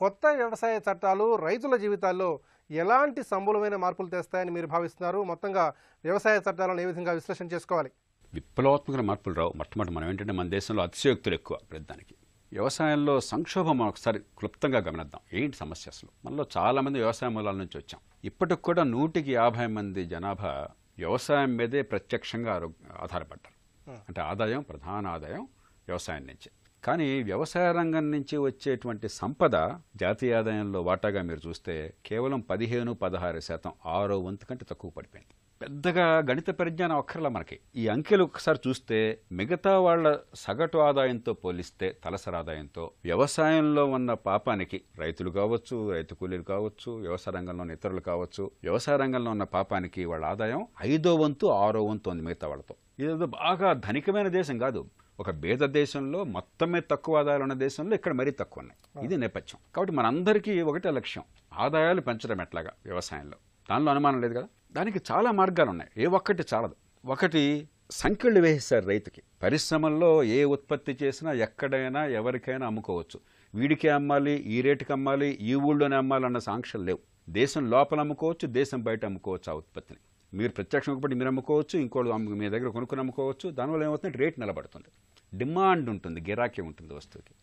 కొత్త వ్యవసాయ చట్టాలు రైతుల జీవితాల్లో ఎలాంటి సమూలమైన మార్పులు తెస్తాయని మీరు భావిస్తున్నారు? మొత్తంగా వ్యవసాయ చట్టాలను ఏ విధంగా విశ్లేషణ చేసుకోవాలి? విప్లవాత్మక మార్పులు రావు. మొట్టమొదటి మనం ఏంటంటే మన దేశంలో అతిశయోక్తులు ఎక్కువ ప్రతిదానికి వ్యవసాయంలో సంక్షోభం మనం ఒకసారి క్లుప్తంగా గమనిద్దాం. ఏంటి సమస్య అసలు? మనలో చాలా మంది వ్యవసాయ మూలాల నుంచి వచ్చాం. ఇప్పటికి కూడా నూటికి యాభై మంది జనాభా వ్యవసాయం మీదే ప్రత్యక్షంగా ఆధారపడ్డారు. అంటే ఆదాయం ప్రధాన ఆదాయం వ్యవసాయం నుంచి. కానీ వ్యవసాయ రంగం నుంచి వచ్చేటువంటి సంపద జాతీయ ఆదాయంలో వాటాగా మీరు చూస్తే కేవలం పదిహేను పదహారు శాతం ఆరో వంతు కంటే తక్కువ పడిపోయింది. పెద్దగా గణిత పరిజ్ఞానం అక్కర్లా మనకి. ఈ అంకెలు ఒకసారి చూస్తే మిగతా వాళ్ళ సగటు ఆదాయంతో పోలిస్తే తలసరి ఆదాయంతో వ్యవసాయంలో ఉన్న పాపానికి రైతులు కావచ్చు రైతు కూలీలు కావచ్చు వ్యవసాయ రంగంలో ఉన్న ఇతరులు కావచ్చు వ్యవసాయ రంగంలో ఉన్న పాపానికి వాళ్ళ ఆదాయం ఐదో వంతు ఆరో వంతు ఉంది మిగతా వాళ్ళతో. ఇదేదో బాగా ధనికమైన దేశం కాదు. ఒక బేద దేశంలో మొత్తమే తక్కువ ఆదాయాలు ఉన్న దేశంలో ఇక్కడ మరీ తక్కువ ఉన్నాయి. ఇది నేపథ్యం. కాబట్టి మనందరికీ ఒకటే లక్ష్యం. ఆదాయాలు పెంచడం ఎట్లాగా వ్యవసాయంలో. దానిలో అనుమానం లేదు కదా? దానికి చాలా మార్గాలు ఉన్నాయి. ఏ ఒక్కటి చాలదు. ఒకటి సంఖ్యలు వేసేశారు రైతుకి. పరిశ్రమల్లో ఏ ఉత్పత్తి చేసినా ఎక్కడైనా ఎవరికైనా అమ్ముకోవచ్చు. వీడికి అమ్మాలి ఈ రేటుకి అమ్మాలి ఈ ఊళ్ళోనే అమ్మాలి అన్న సాంక్షలు లేవు. దేశం లోపల అమ్ముకోవచ్చు దేశం బయట అమ్ముకోవచ్చు ఆ ఉత్పత్తిని. మీరు ప్రత్యక్షం ఒకటి మీరు అమ్ముకోవచ్చు ఇంకోటి మీ దగ్గర కొనుక్కుని అమ్ముకోవచ్చు. దానివల్ల ఏమవుతుంది? రేట్ నిలబడుతుంది. డిమాండ్ ఉంటుంది గిరాకీ ఉంటుంది వస్తువుకి.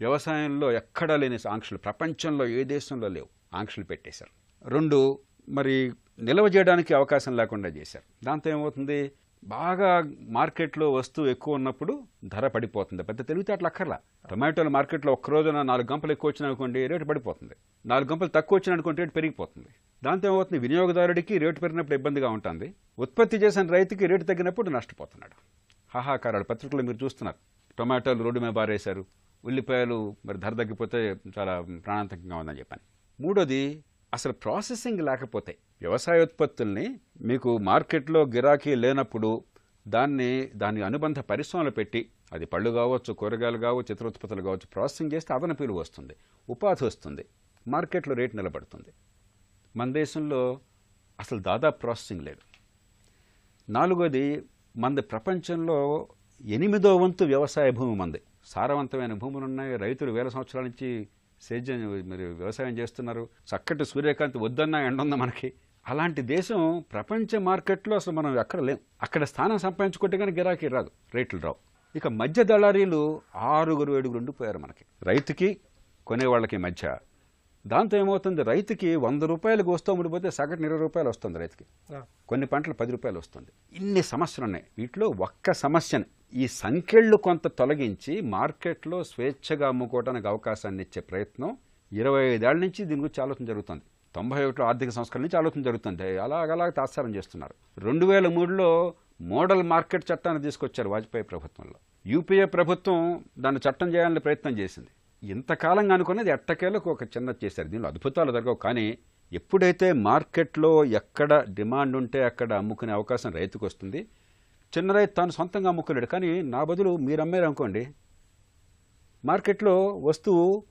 వ్యవసాయంలో ఎక్కడా లేని ఆంక్షలు ప్రపంచంలో ఏ దేశంలో లేవు ఆంక్షలు పెట్టేశారు. రెండు మరి నిల్వ చేయడానికి అవకాశం లేకుండా చేశారు. దాంతో ఏమవుతుంది? బాగా మార్కెట్లో వస్తువు ఎక్కువ ఉన్నప్పుడు ధర పడిపోతుంది. పెద్ద తెలివితేటలు అక్కర్లా. టొమాటోలు మార్కెట్లో ఒక్క రోజున నాలుగు గంపలు ఎక్కువ వచ్చినా అనుకోండి రేటు పడిపోతుంది. నాలుగు గంపలు తక్కువ వచ్చినా అనుకోండి రేటు పెరిగిపోతుంది. దాంతో ఏమవుతుంది? వినియోగదారుడికి రేటు పెరిగినప్పుడు ఇబ్బందిగా ఉంటుంది. ఉత్పత్తి చేసిన రైతుకి రేటు తగ్గినప్పుడు నష్టపోతున్నాడు. హాహాకారాలు. పత్రికలు మీరు చూస్తున్నారు. టొమాటోలు రోడ్డు మీద బారేశారు ఉల్లిపాయలు మరి ధర తగ్గిపోతే చాలా ప్రాణాంతకంగా ఉందని చెప్పాను. మూడోది అసలు ప్రాసెసింగ్ లేకపోతే వ్యవసాయ ఉత్పత్తుల్ని మీకు మార్కెట్లో గిరాకీ లేనప్పుడు దాన్ని దాని అనుబంధ పరిశ్రమలు పెట్టి అది పళ్ళు కావచ్చు కూరగాయలు కావచ్చు ఇతర ఉత్పత్తులు కావచ్చు ప్రాసెసింగ్ చేస్తే అదన విలువ వస్తుంది ఉపాధి వస్తుంది మార్కెట్లో రేటు నిలబడుతుంది. మన దేశంలో అసలు దాదాపు ప్రాసెసింగ్ లేదు. నాలుగోది మంది ప్రపంచంలో ఎనిమిదో వంతు వ్యవసాయ భూమి మంది. సారవంతమైన భూములు ఉన్నాయి రైతులు వేల సంవత్సరాల నుంచి సేద్యం మరి వ్యవసాయం చేస్తున్నారు. చక్కటి సూర్యకాంతి వద్దన్నా ఎండ ఉంది మనకి? అలాంటి దేశం ప్రపంచ మార్కెట్లో అసలు మనం ఎక్కడ లేం. అక్కడ స్థానం సంపాదించుకుంటే కానీ గిరాకీ రాదు. రేట్లు రావు. ఇక మధ్య దళారీలు ఆరుగురు ఏడుగురు ఉండిపోయారు మనకి. రైతుకి కొనేవాళ్ళకి మధ్య దాంతో ఏమవుతుంది? రైతుకి వంద రూపాయలకు వస్తూ ఉండిపోతే సగటు ఇరవై రూపాయలు వస్తుంది రైతుకి. కొన్ని పంటలు పది రూపాయలు వస్తుంది. ఇన్ని సమస్యలు ఉన్నాయి వీటిలో ఒక్క సమస్యని. ఈ సంఖ్యళ్ళు కొంత తొలగించి మార్కెట్లో స్వేచ్ఛగా అమ్ముకోవడానికి అవకాశాన్ని ఇచ్చే ప్రయత్నం ఇరవై ఐదేళ్ళ నుంచి దీని గురించి ఆలోచన జరుగుతుంది. తొంభై ఒకటిలో ఆర్థిక సంస్కరణ నుంచి ఆలోచన జరుగుతుంది. అలాగలాగ తాత్సారం చేస్తున్నారు. రెండు వేల మూడులో మోడల్ మార్కెట్ చట్టాన్ని తీసుకొచ్చారు వాజ్పేయి ప్రభుత్వంలో. యూపీఏ ప్రభుత్వం దాన్ని చట్టం చేయాలని ప్రయత్నం చేసింది. ఇంతకాలంగా అనుకున్నది ఎట్టకేలకు ఒక చిన్న చేశారు. దీనిలో అద్భుతాలు జరగవు. కానీ ఎప్పుడైతే మార్కెట్లో ఎక్కడ డిమాండ్ ఉంటే అక్కడ అమ్ముకునే అవకాశం రైతుకు వస్తుంది చిన్న రైతు తాను సొంతంగా అమ్ముకోలేడు కానీ నా బదులు మీరు అమ్మారు అనుకోండి మార్కెట్లో వస్తువు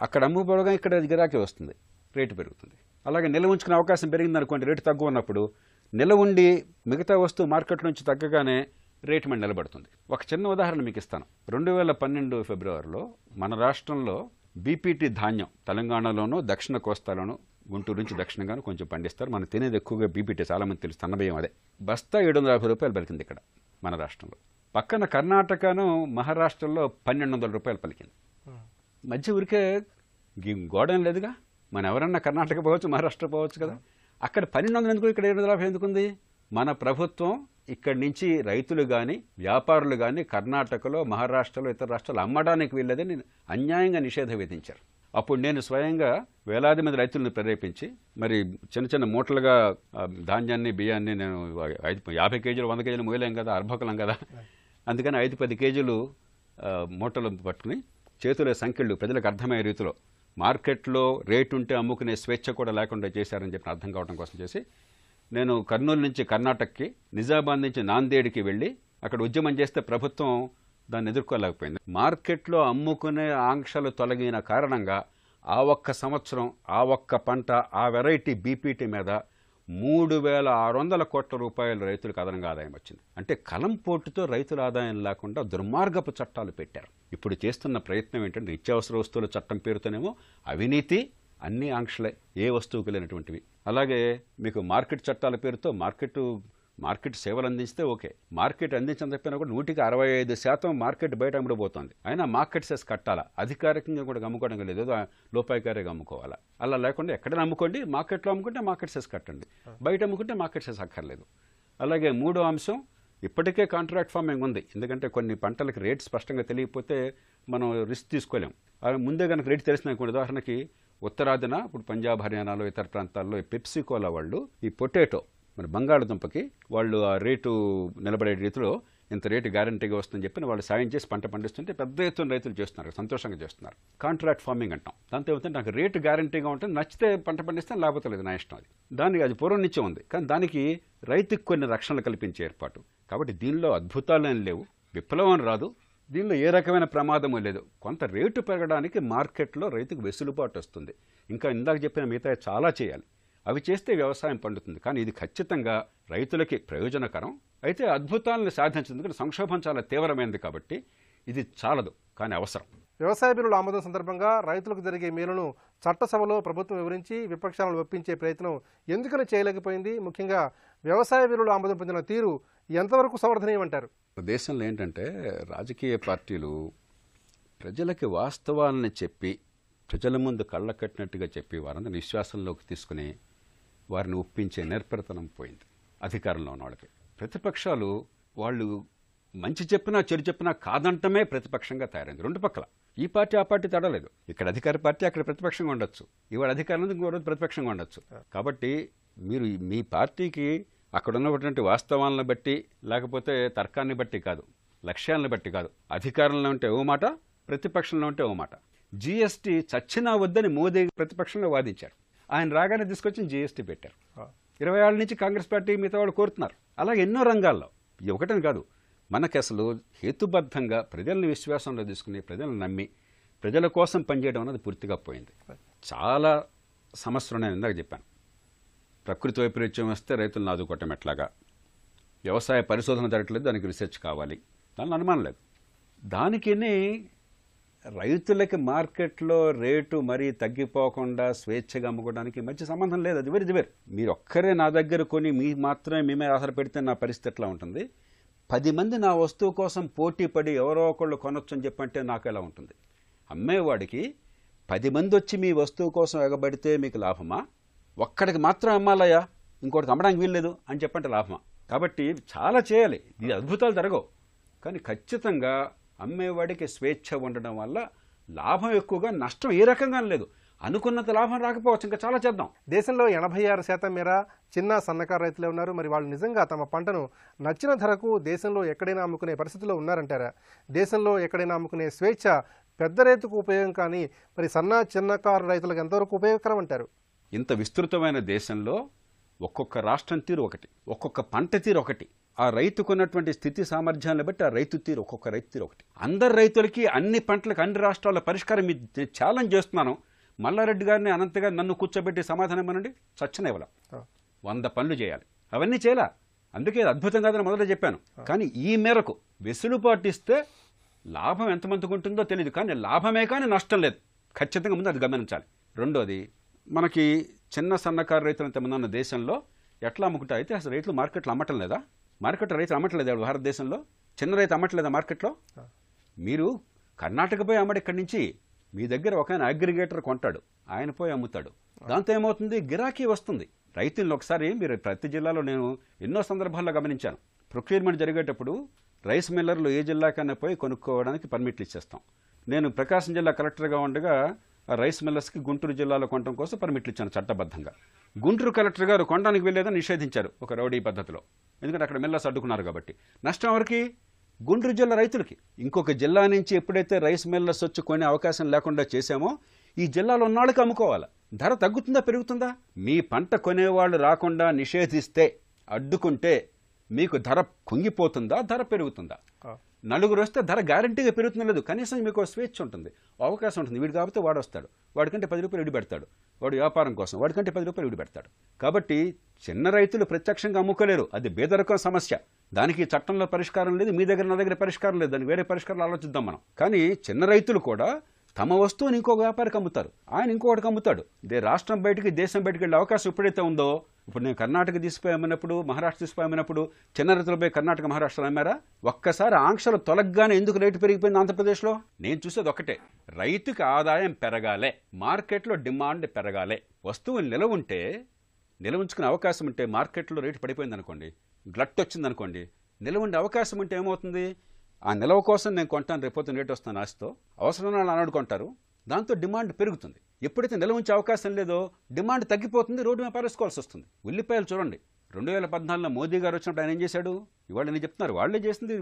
అక్కడ అమ్ముకోవడం ఇక్కడ గిరాకీ వస్తుంది రేటు పెరుగుతుంది. అలాగే నిల్వ ఉంచుకునే అవకాశం పెరిగింది అనుకోండి రేటు తగ్గు ఉన్నప్పుడు నిల్వ ఉండి మిగతా వస్తువు మార్కెట్ నుంచి తగ్గగానే రేటు మీద నిలబడుతుంది. ఒక చిన్న ఉదాహరణ మీకు ఇస్తాను. రెండు వేల పన్నెండు ఫిబ్రవరిలో మన రాష్ట్రంలో బీపీటీ ధాన్యం తెలంగాణలోనూ దక్షిణ కోస్తాలోనూ గుంటూరు నుంచి దక్షిణంగాను కొంచెం పండిస్తారు. మనం తినేది ఎక్కువగా బీపీటీ చాలామంది తెలుసు. సన్నబియ్యం అదే. బస్తా ఏడు వందల యాభై రూపాయలు పలికింది ఇక్కడ మన రాష్ట్రంలో. పక్కన కర్ణాటకను మహారాష్ట్రలో పన్నెండు వందల రూపాయలు పలికింది. మధ్య ఊరికే గోడ లేదుగా? మనం ఎవరన్నా కర్ణాటక పోవచ్చు మహారాష్ట్ర పోవచ్చు కదా. అక్కడ పన్నెండు వందలు ఎందుకు ఇక్కడ ఏడు వందల యాభై ఎందుకుంది? మన ప్రభుత్వం ఇక్కడి నుంచి రైతులు కానీ వ్యాపారులు కానీ కర్ణాటకలో మహారాష్ట్రలో ఇతర రాష్ట్రాలు అమ్మడానికి వీళ్ళదని అన్యాయంగా నిషేధం విధించారు. అప్పుడు నేను స్వయంగా వేలాది మంది రైతులను ప్రేరేపించి మరి చిన్న చిన్న మూటలుగా ధాన్యాన్ని బియ్యాన్ని నేను ఐదు యాభై కేజీలు వంద కేజీలు మోయలేం కదా అర్భకులం కదా. అందుకని ఐదు పది కేజీలు మూటలు పట్టుకుని చేతుల సంఖ్యలు ప్రజలకు అర్థమయ్యే రీతిలో మార్కెట్లో రేటు ఉంటే అమ్ముకునే స్వేచ్ఛ కూడా లేకుండా చేశారని చెప్పి అర్థం కావడం కోసం చేసి నేను కర్నూలు నుంచి కర్ణాటకకి నిజామాబాద్ నుంచి నాందేడ్కి వెళ్ళి అక్కడ ఉద్యమం చేస్తే ప్రభుత్వం దాన్ని ఎదుర్కోలేకపోయింది. మార్కెట్లో అమ్ముకునే ఆంక్షలు తొలగిన కారణంగా ఆ ఒక్క సంవత్సరం ఆ ఒక్క పంట ఆ వెరైటీ బీపీటీ మీద మూడు వేల ఆరు వందల కోట్ల రూపాయలు రైతులకు అదనంగా ఆదాయం వచ్చింది. అంటే కలం పోటుతో రైతుల ఆదాయం లేకుండా దుర్మార్గపు చట్టాలు పెట్టారు. ఇప్పుడు చేస్తున్న ప్రయత్నం ఏంటంటే నిత్యావసర వస్తువుల చట్టం పేరుతోనేమో అవినీతి అన్ని ఆంక్షలే ఏ వస్తువుకు లేనటువంటివి. అలాగే మీకు మార్కెట్ చట్టాల పేరుతో మార్కెట్ మార్కెట్ సేవలు అందిస్తే ఓకే. మార్కెట్ అందించని చెప్పినా కూడా నూటికి అరవై ఐదు శాతం మార్కెట్ బయట అమ్ముడుపోతుంది అయినా మార్కెట్ సెస్ కట్టాలా? అధికారికంగా కూడా అమ్ముకోవడం లేదు. ఏదో లోపాయికారిగా అమ్ముకోవాలా అలా లేకుండా ఎక్కడైనా అమ్ముకోండి. మార్కెట్లో అమ్ముకుంటే మార్కెట్ సెస్ కట్టండి. బయట అమ్ముకుంటే మార్కెట్ సెస్ అక్కర్లేదు. అలాగే మూడో అంశం ఇప్పటికే కాంట్రాక్ట్ ఫార్మింగ్ ఉంది. ఎందుకంటే కొన్ని పంటలకు రేట్ స్పష్టంగా తెలియకపోతే మనం రిస్క్ తీసుకోలేం. అలా ముందే కనుక రేట్ తెలిసిన ఉదాహరణకి ఉత్తరాదిన ఇప్పుడు పంజాబ్ హర్యానాలో ఇతర ప్రాంతాల్లో ఈ పెప్సికోలా వాళ్ళు ఈ పొటాటో మన బంగాళదుంపకి వాళ్ళు ఆ రేటు నిలబడే రీతిలో ఇంత రేటు గ్యారంటీగా వస్తుందని చెప్పి వాళ్ళు సాయం చేసి పంట పండిస్తుంటే పెద్ద ఎత్తున రైతులు చేస్తున్నారు సంతోషంగా చేస్తున్నారు. కాంట్రాక్ట్ ఫార్మింగ్ అంటాం. దాంతో ఏమవుతుంటే నాకు రేటు గ్యారంటీగా ఉంటుంది నచ్చితే పంట పండిస్తే లేకపోతే లేదు నా ఇష్టం అది. దానికి అది పూర్వం నుంచే ఉంది. కానీ దానికి రైతుకు కొన్ని రక్షణలు కల్పించే ఏర్పాటు. కాబట్టి దీనిలో అద్భుతాలు లేవు. విప్లవం రాదు. దీనిలో ఏ రకమైన ప్రమాదము లేదు. కొంత రేటు పెరగడానికి మార్కెట్లో రైతుకు వెసులుబాటు వస్తుంది. ఇంకా ఇందాక చెప్పిన మిగతా చాలా చేయాలి. అవి చేస్తే వ్యవసాయం పండుతుంది. కానీ ఇది ఖచ్చితంగా రైతులకి ప్రయోజనకరం. అయితే అద్భుతాలను సాధించదు సంక్షోభం చాలా తీవ్రమైనది కాబట్టి ఇది చాలదు. కానీ అవసరం. వ్యవసాయ బిల్లుల ఆమోదం సందర్భంగా రైతులకు జరిగే మేలును చట్టసభలో ప్రభుత్వం వివరించి విపక్షాలను ఒప్పించే ప్రయత్నం ఎందుకని చేయలేకపోయింది? ముఖ్యంగా వ్యవసాయ బిల్లులు ఆమోదం పొందిన తీరు ఎంతవరకు సమర్థనీయమంటారు? దేశంలో ఏంటంటే రాజకీయ పార్టీలు ప్రజలకి వాస్తవాన్ని చెప్పి ప్రజల ముందు కళ్ళ కట్టినట్టుగా చెప్పి వారిని విశ్వాసంలోకి తీసుకుని వారిని ఒప్పించే నేర్పరితనం పోయింది అధికారంలో ఉన్న వాళ్ళకి. ప్రతిపక్షాలు వాళ్ళు మంచి చెప్పినా చెడు చెప్పినా కాదంటమే ప్రతిపక్షంగా తయారైంది. రెండు పక్కల ఈ పార్టీ ఆ పార్టీ తడలేదు. ఇక్కడ అధికార పార్టీ అక్కడ ప్రతిపక్షంగా ఉండొచ్చు. ఇవాళ అధికారంలో ఇంకో రోజు ప్రతిపక్షంగా ఉండొచ్చు. కాబట్టి మీరు మీ పార్టీకి అక్కడ ఉన్నటువంటి వాస్తవాలను బట్టి లేకపోతే తర్కాన్ని బట్టి కాదు లక్ష్యాలను బట్టి కాదు. అధికారంలో ఉంటే ఓ మాట ప్రతిపక్షంలో ఉంటే ఓ మాట. జీఎస్టీ చచ్చినా వద్దని మోదీ ప్రతిపక్షంలో వాదించారు. ఆయన రాగానే తీసుకొచ్చి జీఎస్టీ పెట్టారు. ఇరవై ఏళ్ళ నుంచి కాంగ్రెస్ పార్టీ మిగతా వాళ్ళు కోరుతున్నారు. అలాగే ఎన్నో రంగాల్లో. ఒకటని కాదు మనకి అసలు హేతుబద్ధంగా ప్రజల్ని విశ్వాసంలో తీసుకుని ప్రజలను నమ్మి ప్రజల కోసం పనిచేయడం అనేది పూర్తిగా పోయింది. చాలా సమస్యలు నేను ఇందాక చెప్పాను. ప్రకృతి వైపరీత్యం వస్తే రైతులను ఆదుకోవటం ఎట్లాగా? వ్యవసాయ పరిశోధన జరగట్లేదు దానికి రీసెర్చ్ కావాలి. దాని అనుమానం లేదు. దానికి రైతులకి మార్కెట్లో రేటు మరీ తగ్గిపోకుండా స్వేచ్ఛగా అమ్ముకోవడానికి మంచి సంబంధం లేదు. అది వేరు వేరు. మీరు ఒక్కరే నా దగ్గర కొని మీ మాత్రమే మేమే మీద ఆధార పెడితే నా పరిస్థితి ఎట్లా ఉంటుంది? పది మంది నా వస్తువు కోసం పోటీ పడి ఎవరో ఒకళ్ళు కొనొచ్చు అని చెప్పంటే నాకు ఎలా ఉంటుంది? అమ్మేవాడికి పది మంది వచ్చి మీ వస్తువు కోసం ఎగబడితే మీకు లాభమా? ఒక్కడికి మాత్రం అమ్మాలయ్యా ఇంకోటికి అమ్మడానికి వీల్లేదు అని చెప్పంటే లాభమా? కాబట్టి చాలా చేయాలి ఇది అద్భుతాలు జరగవు. కానీ ఖచ్చితంగా అమ్మేవాడికి స్వేచ్ఛ ఉండడం వల్ల లాభం ఎక్కువగా నష్టం ఏ రకంగా లేదు. అనుకున్నంత లాభం రాకపోవచ్చు. ఇంకా చాలా చేద్దాం. దేశంలో ఎనభై ఆరు శాతం మేర చిన్న సన్నకారు రైతులే ఉన్నారు. మరి వాళ్ళు నిజంగా తమ పంటను నచ్చిన ధరకు దేశంలో ఎక్కడైనా అమ్ముకునే పరిస్థితిలో ఉన్నారంటారా? దేశంలో ఎక్కడైనా అమ్ముకునే స్వేచ్ఛ పెద్ద రైతుకు ఉపయోగం కానీ మరి సన్న చిన్నకారు రైతులకు ఎంతవరకు ఉపయోగకరం అంటారు? ఇంత విస్తృతమైన దేశంలో ఒక్కొక్క రాష్ట్రం తీరు ఒకటి ఒక్కొక్క పంట తీరు ఒకటి. ఆ రైతుకున్నటువంటి స్థితి సామర్థ్యాలను బట్టి ఆ రైతు తీరు ఒక్కొక్క రైతు తీరు ఒకటి. అందరు రైతులకి అన్ని పంటలకు అన్ని రాష్ట్రాల పరిష్కారం ఛాలెంజ్ చేస్తున్నాను. మల్లారెడ్డి గారిని అనంత గారిని నన్ను కూర్చోబెట్టి సమాధానం ఇవ్వనండి? చచ్చిన ఇవ్వలేం. వంద పనులు చేయాలి. అవన్నీ చేయాల? అందుకే అద్భుతం కాదని మొదట చెప్పాను. కానీ ఈ మేరకు వెసులుబాటు ఇస్తే లాభం ఎంతమందికి ఉంటుందో తెలియదు కానీ లాభమే కానీ నష్టం లేదు. ఖచ్చితంగా ముందు అది గమనించాలి. రెండోది మనకి చిన్న సన్నకారు రైతులు ఎంతమంది ఉన్న దేశంలో ఎట్లా అమ్ముకుంటా అయితే అసలు రైతులు మార్కెట్లో అమ్మటం లేదా? మార్కెట్ రైతులు అమ్మట్లేదా భారతదేశంలో? చిన్న రైతు అమ్మట్లేదా మార్కెట్లో? మీరు కర్ణాటక పోయి అమ్మడు ఇక్కడి నుంచి మీ దగ్గర ఒక ఆయన అగ్రిగేటర్ కొంటాడు. ఆయన పోయి అమ్ముతాడు. దాంతో ఏమవుతుంది? గిరాకీ వస్తుంది. రైతులను ఒకసారి మీరు ప్రతి జిల్లాలో నేను ఎన్నో సందర్భాల్లో గమనించాను. ప్రొక్యూర్మెంట్ జరిగేటప్పుడు రైస్ మిల్లర్లు ఏ జిల్లాకైనా పోయి కొనుక్కోవడానికి పర్మిట్లు ఇచ్చేస్తాం. నేను ప్రకాశం జిల్లా కలెక్టర్గా ఉండగా ఆ రైస్ మిల్లర్స్కి గుంటూరు జిల్లాలో కొనడం కోసం పర్మిట్లు ఇచ్చాను చట్టబద్ధంగా. గుంటూరు కలెక్టర్ గారు కొనడానికి వెళ్ళేదని నిషేధించారు ఒక రౌడీ పద్ధతిలో. ఎందుకంటే అక్కడ మిల్లర్స్ అడ్డుకున్నారు కాబట్టి. నష్టం ఎవరికి? గుంటూరు జిల్లా రైతులకి. ఇంకొక జిల్లా నుంచి ఎప్పుడైతే రైస్ మిల్లర్స్ వచ్చి కొనే అవకాశం లేకుండా చేశామో ఈ జిల్లాలో ఉన్న వాళ్ళకి అమ్ముకోవాలి? ధర తగ్గుతుందా పెరుగుతుందా? మీ పంట కొనేవాళ్ళు రాకుండా నిషేధిస్తే అడ్డుకుంటే మీకు ధర కుంగిపోతుందా ధర పెరుగుతుందా? నలుగురు వస్తే ధర గ్యారంటీగా పెరుగుతుంది లేదు? కనీసం మీకు స్వేచ్ఛ ఉంటుంది. అవకాశం ఉంటుంది. వీడు కాకపోతే వాడు వస్తాడు. వాడికంటే పది రూపాయలు ఇడి పెడతాడు వాడు వ్యాపారం కోసం వాడికంటే పది రూపాయలు ఇడి పెడతాడు కాబట్టి చిన్న రైతులు ప్రత్యక్షంగా అమ్ముకోలేరు. అది బేదరకం సమస్య. దానికి చట్టంలో పరిష్కారం లేదు మీ దగ్గర నా దగ్గర పరిష్కారం లేదు దానికి వేరే పరిష్కారాలు ఆలోచిద్దాం మనం. కానీ చిన్న రైతులు కూడా తమ వస్తువుని ఇంకో వ్యాపారికి అమ్ముతారు. ఆయన ఇంకొకటికి అమ్ముతాడు. దే రాష్ట్రం బయటికి దేశం బయటికి వెళ్ళే అవకాశం ఎప్పుడైతే ఉందో ఇప్పుడు నేను కర్ణాటక తీసిపోయామన్నప్పుడు మహారాష్ట్ర తీసిపోయామన్నప్పుడు చిన్న రైతులపై కర్ణాటక మహారాష్ట్రలో అమ్మారా ఒక్కసారి ఆంక్షలు తొలగ్గానే ఎందుకు రేటు పెరిగిపోయింది ఆంధ్రప్రదేశ్లో? నేను చూసేది ఒకటే. రైతుకి ఆదాయం పెరగాలే మార్కెట్లో డిమాండ్ పెరగాలే. వస్తువు నిలవ ఉంటే నిల్వ ఉంచుకునే అవకాశం ఉంటే మార్కెట్లో రేటు పడిపోయింది అనుకోండి గ్లట్ వచ్చింది అనుకోండి నిల్వ ఉండే అవకాశం ఉంటే ఏమవుతుంది? ఆ నిల్వ కోసం నేను కొంటాను రేపొద్దున రేటు వస్తాను ఆశతో అవసరం వాళ్ళు కొంటారు. దాంతో డిమాండ్ పెరుగుతుంది. ఎప్పుడైతే నిల్వ ఉంచే అవకాశం లేదో డిమాండ్ తగ్గిపోతుంది రోడ్డు మీద పారేసుకోవాల్సి వస్తుంది. ఉల్లిపాయలు చూడండి. రెండు వేల పద్నాలుగులో మోదీ గారు వచ్చినప్పుడు ఆయన ఏం చేశాడు? ఇవాళ నేను చెప్తున్నారు వాళ్ళే చేసింది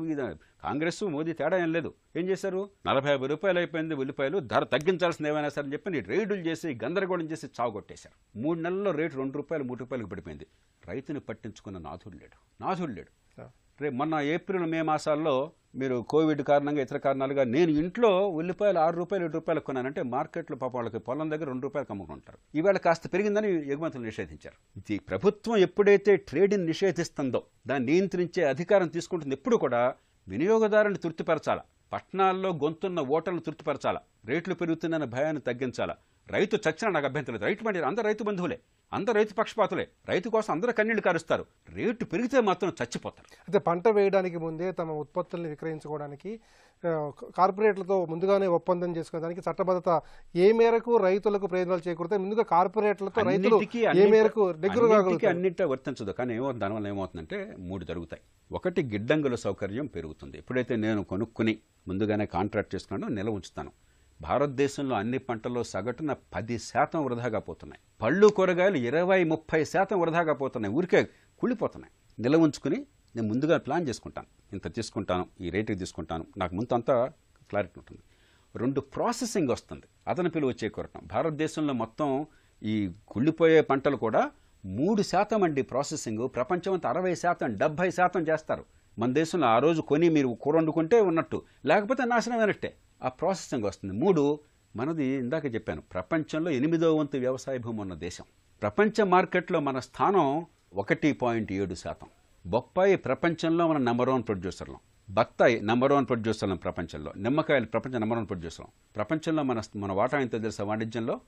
కాంగ్రెస్ మోదీ తేడా ఏం లేదు. ఏం చేశారు? నలభై యాభై రూపాయలు అయిపోయింది ఉల్లిపాయలు ధర తగ్గించాల్సింది ఏమైనా సరే అని చెప్పి రేటులు చేసి గందరగోళం చేసి చావుగొట్టేశారు మూడు నెలల్లో రేటు రెండు రూపాయలు మూడు రూపాయలకు పడిపోయింది రైతుని పట్టించుకున్న నాథుడు లేడు. నాథుడు లేడు. రేపు మొన్న ఏప్రిల్ మే మాసాల్లో మీరు కోవిడ్ కారణంగా ఇతర కారణాలుగా నేను ఇంట్లో ఉల్లిపాయలు ఆరు రూపాయలు ఏడు రూపాయలు కొన్నానంటే మార్కెట్లో పాప వాళ్ళకి పొలం దగ్గర రెండు రూపాయలు అమ్ముకుంటారు ఈవేళ కాస్త పెరిగిందని ఎగుమతులు నిషేధించారు. ఇది ప్రభుత్వం ఎప్పుడైతే ట్రేడ్ని నిషేధిస్తుందో దాన్ని నియంత్రించే అధికారం తీసుకుంటుంది ఎప్పుడు కూడా వినియోగదారుని తృప్తిపరచాల? పట్టణాల్లో గొంతున్న ఓటర్లు తృప్తిపరచాల? రేట్లు పెరుగుతుందన్న భయాన్ని తగ్గించాలా? రైతు చచ్చినా నాకు అభ్యంతరం లేదు. రైతు అంటే అందరు రైతు బంధువులే. అందరు రైతు పక్షపాతులే. రైతు కోసం అందరూ కన్నీళ్ళు కారుస్తారు. రేటు పెరిగితే మాత్రం చచ్చిపోతారు. అయితే పంట వేయడానికి ముందే తమ ఉత్పత్తుల్ని విక్రయించుకోవడానికి కార్పొరేట్లతో ముందుగానే ఒప్పందం చేసుకోవడానికి చట్టబద్ధత ఏ మేరకు రైతులకు ప్రయోజనాలు చేకూరుతాయి? ముందుగా కార్పొరేట్లతో రైతులు ఏ అన్నిట- మేరకు అన్నింటా వర్తించదు. కానీ ఏమవుతుంది దానివల్ల ఏమవుతుందంటే మూడు జరుగుతాయి. ఒకటి గిడ్డంగుల సౌకర్యం పెరుగుతుంది. ఎప్పుడైతే నేను కొనుక్కుని ముందుగానే కాంట్రాక్ట్ చేసుకున్నానో నిల్వ ఉంచుతాను. భారతదేశంలో అన్ని పంటల్లో సగటున పది శాతం వృధాగా పోతున్నాయి. పళ్ళు కూరగాయలు ఇరవై ముప్పై శాతం వృధాగా పోతున్నాయి. ఊరికే కుళ్ళిపోతున్నాయి. నిల్వ ఉంచుకుని నేను ముందుగా ప్లాన్ చేసుకుంటాను. ఇంత తీసుకుంటాను ఈ రేటుకి తీసుకుంటాను. నాకు ముందు అంతా క్లారిటీ ఉంటుంది. రెండు ప్రాసెసింగ్ వస్తుంది. అతని పిలువ చేకూరటం భారతదేశంలో మొత్తం ఈ కుళ్ళిపోయే పంటలు కూడా మూడు శాతం అండి ప్రాసెసింగ్. ప్రపంచం అంతా అరవై శాతం డెబ్బై శాతం చేస్తారు. మన దేశంలో ఆ రోజు కొని మీరు కూర వండుకుంటే ఉన్నట్టు. లేకపోతే నాశనమైనట్టే ఆ ప్రాసెసింగ్ వస్తుంది. మూడు మనది ఇందాక చెప్పాను ప్రపంచంలో ఎనిమిదో వంతు వ్యవసాయ భూమి ఉన్న దేశం. ప్రపంచ మార్కెట్లో మన స్థానం ఒకటి పాయింట్ ఏడు శాతం. బొప్పాయి ప్రపంచంలో మన నెంబర్ వన్ ప్రొడ్యూసర్లం బత్తాయి నెంబర్ వన్ ప్రొడ్యూసర్లం ప్రపంచంలో. నిమ్మకాయలు ప్రపంచ నెంబర్ వన్ ప్రొడ్యూసర్లం ప్రపంచంలో మన మన వాటా ఎంత తెలుసా వాణిజ్యంలో?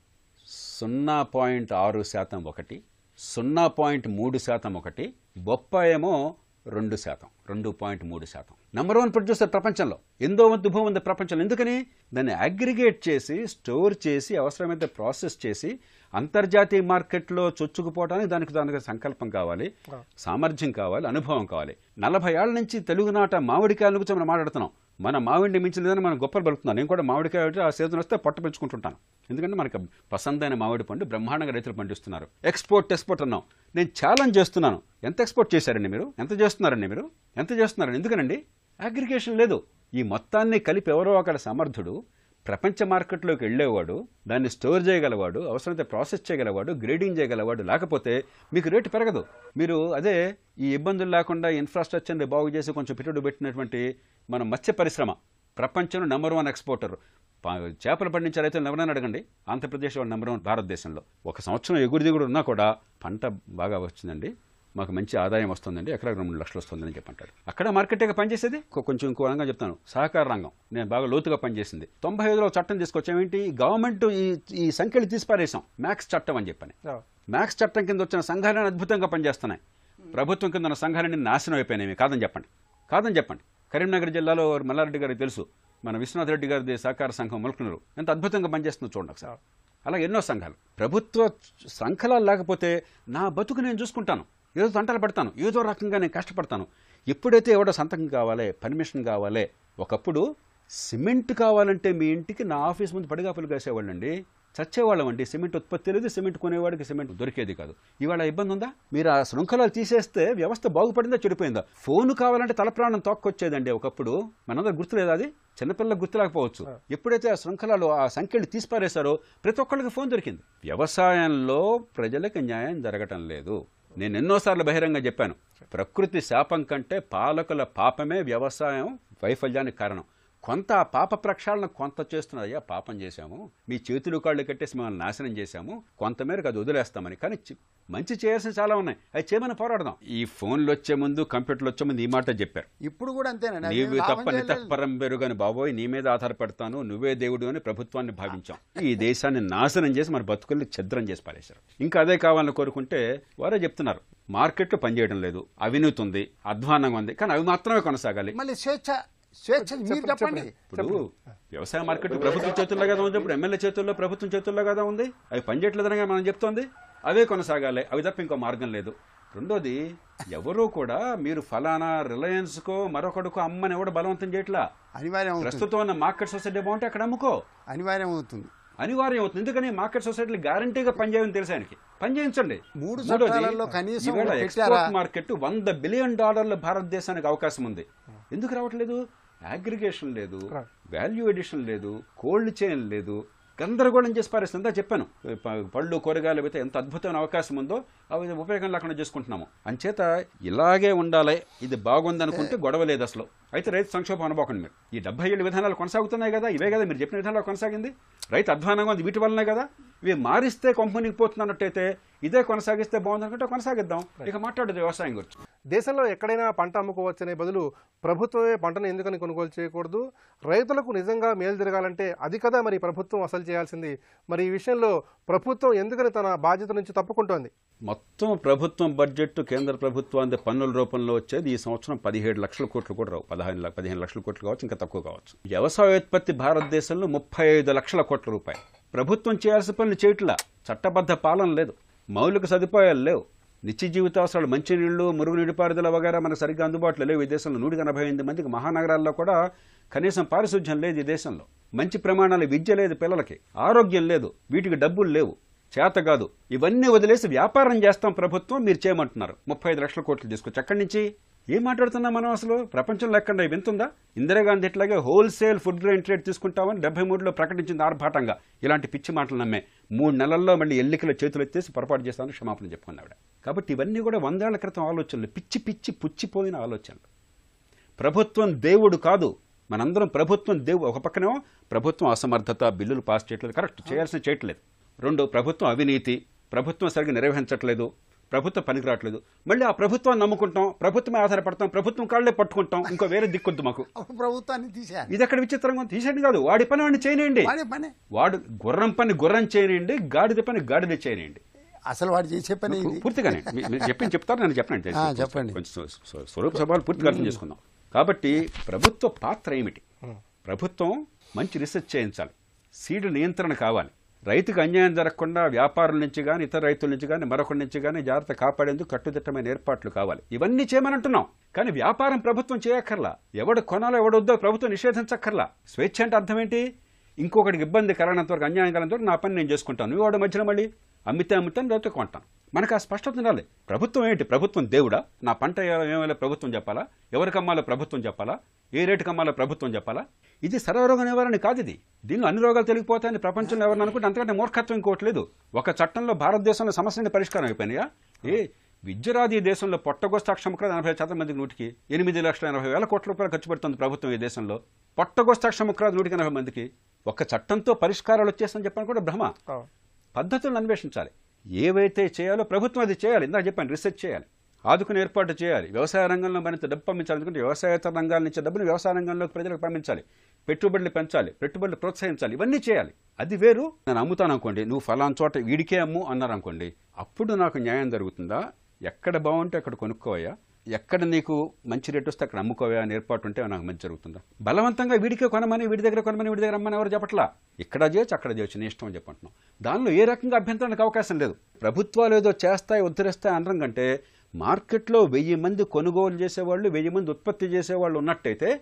సున్నా పాయింట్ ఆరు శాతం ఒకటి సున్నా పాయింట్ మూడు శాతం ఒకటి బొప్పాయేమో రెండు శాతం రెండు పాయింట్ మూడు శాతం. నెంబర్ వన్ ప్రొడ్యూసర్ ప్రపంచంలో. ఎందో వంతు భూమి ఉంది ప్రపంచంలో. ఎందుకని? దాన్ని అగ్రిగేట్ చేసి స్టోర్ చేసి అవసరమైతే ప్రాసెస్ చేసి అంతర్జాతీయ మార్కెట్లో చొచ్చుకుపోవడానికి దానికి దానికి సంకల్పం కావాలి సామర్థ్యం కావాలి అనుభవం కావాలి. నలభై ఏళ్ళ నుంచి తెలుగునాట మామిడికాయల గురించి మనం మాట్లాడుతున్నాం. మన మామిడిని మించలేదని మనం గొప్పలు పలుకుతున్నాం నేను కూడా మామిడికాయ ఆ సీజన్ వస్తే పట్టు పెంచుకుంటుంటాను. ఎందుకంటే మనకి పసందైన మామిడి పండు బ్రహ్మాండంగా రైతులు పండిస్తున్నారు. ఎక్స్పోర్ట్ ఎక్స్పోర్ట్ అన్నాం. నేను ఛాలెంజ్ చేస్తున్నాను. ఎంత ఎక్స్పోర్ట్ చేశారండి మీరు? ఎంత చేస్తున్నారండి మీరు? ఎంత చేస్తున్నారండి? ఎందుకనండి? అగ్రిగేషన్ లేదు. ఈ మొత్తాన్ని కలిపి ఎవరో అక్కడ సమర్థుడు ప్రపంచ మార్కెట్లోకి వెళ్ళేవాడు దాన్ని స్టోర్ చేయగలవాడు అవసరమైతే ప్రాసెస్ చేయగలవాడు గ్రేడింగ్ చేయగలవాడు లేకపోతే మీకు రేటు పెరగదు. మీరు అదే ఈ ఇబ్బందులు లేకుండా ఇన్ఫ్రాస్ట్రక్చర్ని బాగు చేసి కొంచెం పెట్టుబడి పెట్టినటువంటి మన మత్స్య పరిశ్రమ ప్రపంచంలో నెంబర్ వన్ ఎక్స్పోర్టర్ చేపలు పండించే రైతులు ఎవరైనా అడగండి. ఆంధ్రప్రదేశ్ వాళ్ళు నెంబర్ వన్ భారతదేశంలో. ఒక సంవత్సరం ఎగురు దిగుడు ఉన్నా కూడా పంట బాగా వచ్చిందండి. మాకు మంచి ఆదాయం వస్తుందండి ఎకరాకు రెండు లక్షలు వస్తుందని చెప్పంటారు అక్కడ మార్కెట్గా పనిచేసేది? కొంచెం ఇంకో రంగం చెప్తాను. సహకార రంగం. నేను బాగా లోతుగా పనిచేసింది. తొంభై ఐదులో చట్టం తీసుకొచ్చామేంటి గవర్నమెంట్ ఈ ఈ సంఖ్యలు తీసిపారేసాం మ్యాక్స్ చట్టం అని చెప్పని. మ్యాక్స్ చట్టం కింద వచ్చిన సంఘాలను అద్భుతంగా పనిచేస్తున్నాయి. ప్రభుత్వం కింద ఉన్న సంఘాలన్నీ నాశనం అయిపోయినాయి. కాదని చెప్పండి. కాదని చెప్పండి. కరీంనగర్ జిల్లాలో మల్లారెడ్డి గారికి తెలుసు. మన విశ్వనాథ్ రెడ్డి గారిది సహకార సంఘం ములుకునరు. ఎంత అద్భుతంగా పనిచేస్తుందో చూడండి ఒకసారి. అలా ఎన్నో సంఘాలు. ప్రభుత్వ సంఘాలు లేకపోతే నా బతుకు నేను చూసుకుంటాను. ఏదో తంటలు పడతాను ఏదో రకంగా నేను కష్టపడతాను. ఎప్పుడైతే ఎవడో సంతకం కావాలి పర్మిషన్ కావాలి ఒకప్పుడు సిమెంట్ కావాలంటే మీ ఇంటికి నా ఆఫీస్ ముందు పడిగాపులు కాసేవాళ్ళండి. చచ్చేవాళ్ళం అండి సిమెంట్ ఉత్పత్తి లేదు సిమెంట్ కొనేవాడికి సిమెంట్ దొరికేది కాదు. ఇవాళ ఇబ్బంది ఉందా? మీరు ఆ శృంఖలాలు తీసేస్తే వ్యవస్థ బాగుపడిందా చెడిపోయిందా? ఫోన్ కావాలంటే తల ప్రాణం తోక్కొచ్చేదండి ఒకప్పుడు. మనందరూ గుర్తులేదు అది? చిన్నపిల్లలకు గుర్తులేకపోవచ్చు. ఎప్పుడైతే ఆ శృంఖలాలు ఆ సంఖ్యలు తీసిపారేశారో ప్రతి ఒక్కళ్ళకి ఫోన్ దొరికింది. వ్యవసాయంలో ప్రజలకు న్యాయం జరగటం లేదు. నేను ఎన్నోసార్లు బహిరంగ చెప్పాను. ప్రకృతి శాపం కంటే పాలకుల పాపమే వ్యవసాయం వైఫల్యానికి కారణం. కొంత ఆ పాప ప్రక్షాళన కొంత చేస్తున్నారు అయ్యా పాపం చేశాము. మీ చేతులు కాళ్ళు కట్టేసి మిమ్మల్ని నాశనం చేశాము. కొంతమేరకు అది వదిలేస్తామని. కానీ మంచి చేయాల్సిన చాలా ఉన్నాయి. అవి చేయమని పోరాడదాం. ఈ ఫోన్లు వచ్చే ముందు కంప్యూటర్లు వచ్చే ముందు ఈ మాట చెప్పారు. ఇప్పుడు కూడా అంతేనండి అది నీవు తప్ప. నితప్పరం పెరుగని బాబోయ్ నీ మీద ఆధారపడతాను. నువ్వే దేవుడు అని ప్రభుత్వాన్ని భావించాం. ఈ దేశాన్ని నాశనం చేసి మన బతుకుల్ని ఛద్రం చేసి పారేశారు. ఇంకా అదే కావాలని కోరుకుంటే వారే చెప్తున్నారు. మార్కెట్లో పనిచేయడం లేదు. అవినీతి ఉంది. అధ్వానంగా ఉంది. కానీ అవి మాత్రమే కొనసాగాలి. మళ్ళీ స్వేచ్ఛ స్వేచ్ఛ మీరు చెప్పండి ఇప్పుడు వ్యవసాయ మార్కెట్ ప్రభుత్వం చేతుల్లో కదా ఉంది ఇప్పుడు ఎమ్మెల్యే చేతుల్లో ప్రభుత్వం చేతుల్లో కదా ఉంది. అవి పనిచేయట్లేదనగా మనం చెప్తోంది. అవే కొనసాగాలి అవి తప్ప ఇంకో మార్గం లేదు. రెండోది ఎవరూ కూడా మీరు ఫలానా రిలయన్స్కో మరొకడికో అమ్మని ఎవడు బలవంతం చేయట్లా? అనివార్యం ప్రస్తుతం ఉన్న మార్కెట్ సొసైటీ బాగుంటే అక్కడ అమ్ముకో. అనివార్యం అవుతుంది. అనివార్యం అవుతుంది. ఎందుకని? మార్కెట్ సొసైటీలు గ్యారంటీగా పనిచేయని తెలుసు ఆయనకి. పనిచేయించండి. మూడు? ఎక్స్పోర్ట్ మార్కెట్ వంద బిలియన్ డాలర్ల భారతదేశానికి అవకాశం ఉంది. ఎందుకు రావట్లేదు? అగ్రిగేషన్ లేదు వాల్యూ ఎడిషన్ లేదు కోల్డ్ చైన్ లేదు. గందరగోళం చేసి పారేస్తుంది? అంతా చెప్పాను పళ్ళు కూరగాయలు అయితే ఎంత అద్భుతమైన అవకాశం ఉందో అవి ఉపయోగం లేకుండా చేసుకుంటున్నాము. అంచేత ఇలాగే ఉండాలి. ఇది బాగుంది అనుకుంటే గొడవ లేదు అసలు. అయితే రైతు సంక్షోభం అనుకోకండి మీరు. ఈ డెబ్బై ఏళ్ళు విధానాలు కొనసాగుతున్నాయి కదా ఇవే కదా మీరు చెప్పిన విధానాలు కొనసాగింది? రైతు అధ్వానంగా ఉంది వీటి వల్లనే కదా? ఇవి మారిస్తే కొంపనికి పోతున్నట్టయితే ఇదే కొనసాగిస్తే బాగుంది అనుకుంటే కొనసాగిద్దాం ఇక మాట్లాడదు వ్యవసాయం గురించి. దేశంలో ఎక్కడైనా పంట అమ్ముకోవచ్చనే బదులు ప్రభుత్వమే పంటను ఎందుకని కొనుగోలు చేయకూడదు? రైతులకు నిజంగా మేలు జరగాలంటే అది కదా మరి ప్రభుత్వం అసలు చేయాల్సింది. మరి ఈ విషయంలో ప్రభుత్వం ఎందుకని తన బాధ్యత నుంచి తప్పుకుంటోంది? మొత్తం ప్రభుత్వం బడ్జెట్ కేంద్ర ప్రభుత్వానికి పన్నుల రూపంలో వచ్చేది ఈ సంవత్సరం పదిహేడు లక్షల కోట్లు కూడా రావు. పదహారు పదిహేను లక్షల కోట్లు కావచ్చు ఇంకా తక్కువ కావచ్చు. వ్యవసాయోత్పత్తి భారతదేశంలో ముప్పై ఐదు లక్షల కోట్ల రూపాయలు. ప్రభుత్వం చేయాల్సిన పనులు చేయట్లా? చట్టబద్ధ పాలన లేదు. మౌలిక సదుపాయాలు లేవు. నిత్య జీవితావసరాలు మంచినీళ్ళు మురుగు నీటిపారుదల వగేరా మనకు సరిగ్గా అందుబాటులో లేవు. ఈ దేశంలో నూట ఎనభై ఎనిమిది మందికి మహానగరాల్లో కూడా కనీసం పారిశుధ్యం లేదు ఈ దేశంలో. మంచి ప్రమాణాలు విద్య లేదు పిల్లలకి. ఆరోగ్యం లేదు. వీటికి డబ్బులు లేవు. చేత కాదు. ఇవన్నీ వదిలేసి వ్యాపారం చేస్తాం ప్రభుత్వం మీరు చేయమంటున్నారు. ముప్పై ఐదు లక్షల కోట్లు తీసుకొచ్చి. అక్కడి నుంచి? ఏం మాట్లాడుతున్నాం మనం అసలు? ప్రపంచంలో ఎక్కడ వింతుందా ఇందిరాగాంధీ ఇట్లాగే హోల్సేల్ ఫుడ్ గ్రెయిన్ ట్రేడ్ తీసుకుంటామని డెబ్బై మూడులో ప్రకటించింది ఆర్భాటంగా. ఇలాంటి పిచ్చి మాటలు నమ్మే. మూడు నెలల్లో మళ్ళీ ఎల్లికల చేతులు ఎత్తేసి పొరపాటు చేస్తామని క్షమాపణ చెప్పుకున్నావిడ కాబట్టి ఇవన్నీ కూడా వందేళ్ళ క్రితం ఆలోచనలు. పిచ్చి పిచ్చి పుచ్చిపోయిన ఆలోచనలు. ప్రభుత్వం దేవుడు కాదు. మనందరం ప్రభుత్వం దేవుడు ఒక పక్కనేమో ప్రభుత్వం అసమర్థత బిల్లులు పాస్ చేయట్లేదు. కరెక్ట్ చేయాల్సిన చేయట్లేదు రెండు ప్రభుత్వం అవినీతి. ప్రభుత్వం సరిగ్గా నిర్వహించట్లేదు. ప్రభుత్వం పనికిరావట్లేదు. మళ్ళీ ఆ ప్రభుత్వాన్ని నమ్ముకుంటాం ప్రభుత్వమే ఆధారపడతాం ప్రభుత్వం కాళ్ళే పట్టుకుంటాం ఇంకో వేరే దిక్కొద్దు మాకు. ప్రభుత్వాన్ని తీసేయాలి. ఇది ఎక్కడ విచిత్రంగా ఉంది? తీసేయండి కాదు వాడి పని వాడిని చేయనియండి. వాడే పనే. వాడు గుర్రం పని గుర్రం చేయనియండి గాడిద పని గాడిద చేయనియండి. అసలు వాడు చేసే పని ఇది? పూర్తిగానే. చెప్పింది చెప్తారు నేను చెప్పనండి ఆ, చెప్పండి. కొంచెం స్వ- స్వ- స్వరూప సభలు పూర్తిగా అర్థం చేసుకుందాం. కాబట్టి ప్రభుత్వ పాత్ర ఏమిటి? ప్రభుత్వం మంచి రీసెర్చ్ చేయించాలి. సీడ్ నియంత్రణ కావాలి. రైతుకు అన్యాయం జరగకుండా వ్యాపారుల నుంచి కానీ ఇతర రైతుల నుంచి కానీ మరొకరి నుంచి కానీ జాగ్రత్త కాపాడేందుకు కట్టుదిట్టమైన ఏర్పాట్లు కావాలి. ఇవన్నీ చేయమనంటున్నాం కానీ వ్యాపారం ప్రభుత్వం చేయక్కర్లా. ఎవడు కొనాలో ఎవడొద్దో ప్రభుత్వం నిషేధించక్కర్లా. స్వేచ్ఛ అంటే అర్థం ఏంటి ఇంకొకటికి ఇబ్బంది కలగనంత వరకు అన్యాయం కలనంత వరకు నా పని నేను చేసుకుంటాను. నువ్వు వాడు మధ్యన మళ్ళీ? అమ్మితే అమ్ముతాను లేకపోతే కొంటాను. మనకు ఆ స్పష్టత ఉండాలి. ప్రభుత్వం ఏంటి? ప్రభుత్వం దేవుడా? నా పంట ఏమైనా ప్రభుత్వం చెప్పాలా? ఎవరికి అమ్మాలో ప్రభుత్వం చెప్పాలా? ఏ రేటుకి అమ్మాలో ప్రభుత్వం చెప్పాలా? ఇది సర్వరోగ నివారణ కాదు ఇది. దీనిలో అన్ని రోగాలు తెలిగిపోతాయని ప్రపంచంలో ఎవరిని అనుకుంటే అంతకంటే మూర్ఖత్వం ఇంకోట్లేదు ఒక చట్టంలో భారతదేశంలో సమస్యని పరిష్కారం అయిపోయినాయా? ఏ విద్యరాది ఈ దేశంలో పొట్టగొస్త అక్షముఖ ఎనభై శాతం మందికి నూటికి ఎనిమిది లక్షల ఎనభై వేల కోట్ల రూపాయలు ఖర్చు పెడుతుంది ప్రభుత్వం ఈ దేశంలో. పొట్టగొస్త అక్షముఖరాజు నూటికి ఎనభై మందికి. ఒక చట్టంతో పరిష్కారాలు వచ్చేస్తని చెప్పని కూడా భ్రమ. పద్ధతులను అన్వేషించాలి. ఏవైతే చేయాలో ప్రభుత్వం అది చేయాలి. ఇందాక చెప్పాను రీసెర్చ్ చేయాలి. ఆదుకుని ఏర్పాటు చేయాలి. వ్యవసాయ రంగంలో మరింత డబ్బు పంపించాలి. ఎందుకంటే వ్యవసాయేతర రంగాల నుంచి డబ్బును వ్యవసాయ రంగంలోకి ప్రజలకు పంపించాలి. పెట్టుబడులు పెంచాలి. పెట్టుబడులు ప్రోత్సహించాలి. ఇవన్నీ చేయాలి. అది వేరు. నేను అమ్ముతాను అనుకోండి. నువ్వు ఫలాన్ చోట వీడికే అమ్ము అన్నారు అనుకోండి అప్పుడు నాకు న్యాయం జరుగుతుందా? ఎక్కడ బాగుంటే అక్కడ కొనుక్కోవయా ఎక్కడ నీకు మంచి రేటు వస్తే అక్కడ అమ్ముకోవా అని ఏర్పాటు ఉంటే నాకు మంచి జరుగుతుందా? బలవంతంగా వీడికే కొనమని వీడి దగ్గర కొనమని వీడి దగ్గర అమ్మని ఎవరు చెప్పట్లా? ఇక్కడ చేయొచ్చు అక్కడ చేయొచ్చు. నీ ఇష్టం అని చెప్పంటున్నాం దానిలో ఏ రకంగా అభ్యంతరానికి అవకాశం లేదు. ప్రభుత్వాలు ఏదో చేస్తాయి ఉద్ధరిస్తాయి అనడం కంటే మార్కెట్లో వెయ్యి మంది కొనుగోలు చేసేవాళ్ళు వెయ్యి మంది ఉత్పత్తి చేసేవాళ్ళు ఉన్నట్టయితే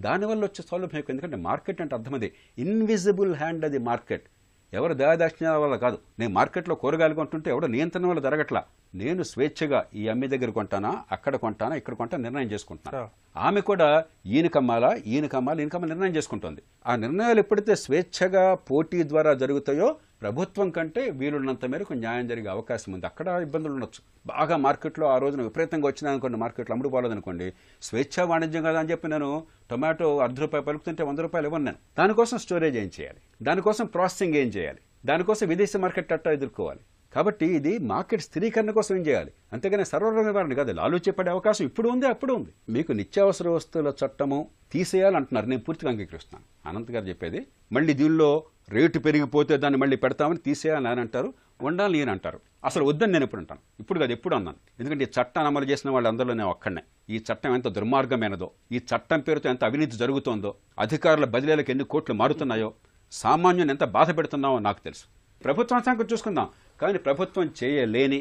దానివల్ల వచ్చే సౌలభ్యం ఎక్కువ. ఎందుకంటే మార్కెట్ అంటే అర్థం అది. ఇన్విజిబుల్ హ్యాండ్ అది మార్కెట్. ఎవరు దయాదాక్షిణ్యాల వల్ల కాదు. నేను మార్కెట్లో కూరగాయలు కొంటుంటే ఎవడో నియంత్రణ వల్ల జరగట్లా. నేను స్వేచ్ఛగా ఈ అమ్మి దగ్గర కొంటానా అక్కడ కొంటానా ఇక్కడ కొంటా నిర్ణయం చేసుకుంటున్నాను ఆమె కూడా ఈయన కమ్మాలా ఈయన కమ్మాలా ఈయన కమ్మాలా నిర్ణయం చేసుకుంటుంది. ఆ నిర్ణయాలు ఎప్పుడైతే స్వేచ్ఛగా పోటీ ద్వారా జరుగుతాయో ప్రభుత్వం కంటే వీలున్నంత మేరకు న్యాయం జరిగే అవకాశం ఉంది. అక్కడ ఇబ్బందులు ఉండొచ్చు. బాగా మార్కెట్లో ఆ రోజున విపరీతంగా వచ్చినా అనుకోండి మార్కెట్లో అమ్ముడు పోలేదనుకోండి. స్వేచ్ఛ వాణిజ్యం కదా అని చెప్పి నేను టొమాటో అర్ధ రూపాయి పలుకుతుంటే వంద రూపాయలు ఇవ్వను నేను. దానికోసం స్టోరేజ్ ఏం చేయాలి? దానికోసం ప్రాసెసింగ్ ఏం చేయాలి? దానికోసం విదేశీ మార్కెట్ అట్టా ఎదుర్కోవాలి? కాబట్టి ఇది మార్కెట్ స్థిరీకరణ కోసం ఏం చేయాలి? అంతేగాని సర్వరోగ నివారణ కాదు లాలు చెప్పడే అవకాశం ఇప్పుడు ఉంది అప్పుడు ఉంది. మీకు నిత్యావసర వస్తువుల చట్టము తీసేయాలంటున్నారు. నేను పూర్తిగా అంగీకరిస్తున్నాను. అనంత్ గారు చెప్పేది మళ్ళీ దీనిలో రేటు పెరిగిపోతే దాన్ని మళ్ళీ పెడతామని తీసేయాలని అని అంటారు ఉండాలి నేను అంటారు. అసలు వద్దని నేను ఎప్పుడు అంటాను. ఇప్పుడు కాదు ఎప్పుడు అన్నాను. ఎందుకంటే ఈ చట్టాన్ని అమలు చేసిన వాళ్ళందరిలో నేను ఒక్కడనే. ఈ చట్టం ఎంత దుర్మార్గమైనదో ఈ చట్టం పేరుతో ఎంత అవినీతి జరుగుతోందో అధికారుల బదిలీలకు ఎన్ని కోట్లు మారుతున్నాయో సామాన్యుని ఎంత బాధ పెడుతున్నావో నాకు తెలుసు. ప్రభుత్వం సంగతి చూసుకుందాం కానీ ప్రభుత్వం చేయలేని.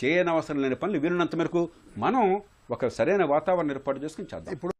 చేయనవసరం లేని పనులు వీలున్నంత మేరకు మనం ఒక సరైన వాతావరణం ఏర్పాటు చేసుకుని చేద్దాం ఇప్పుడు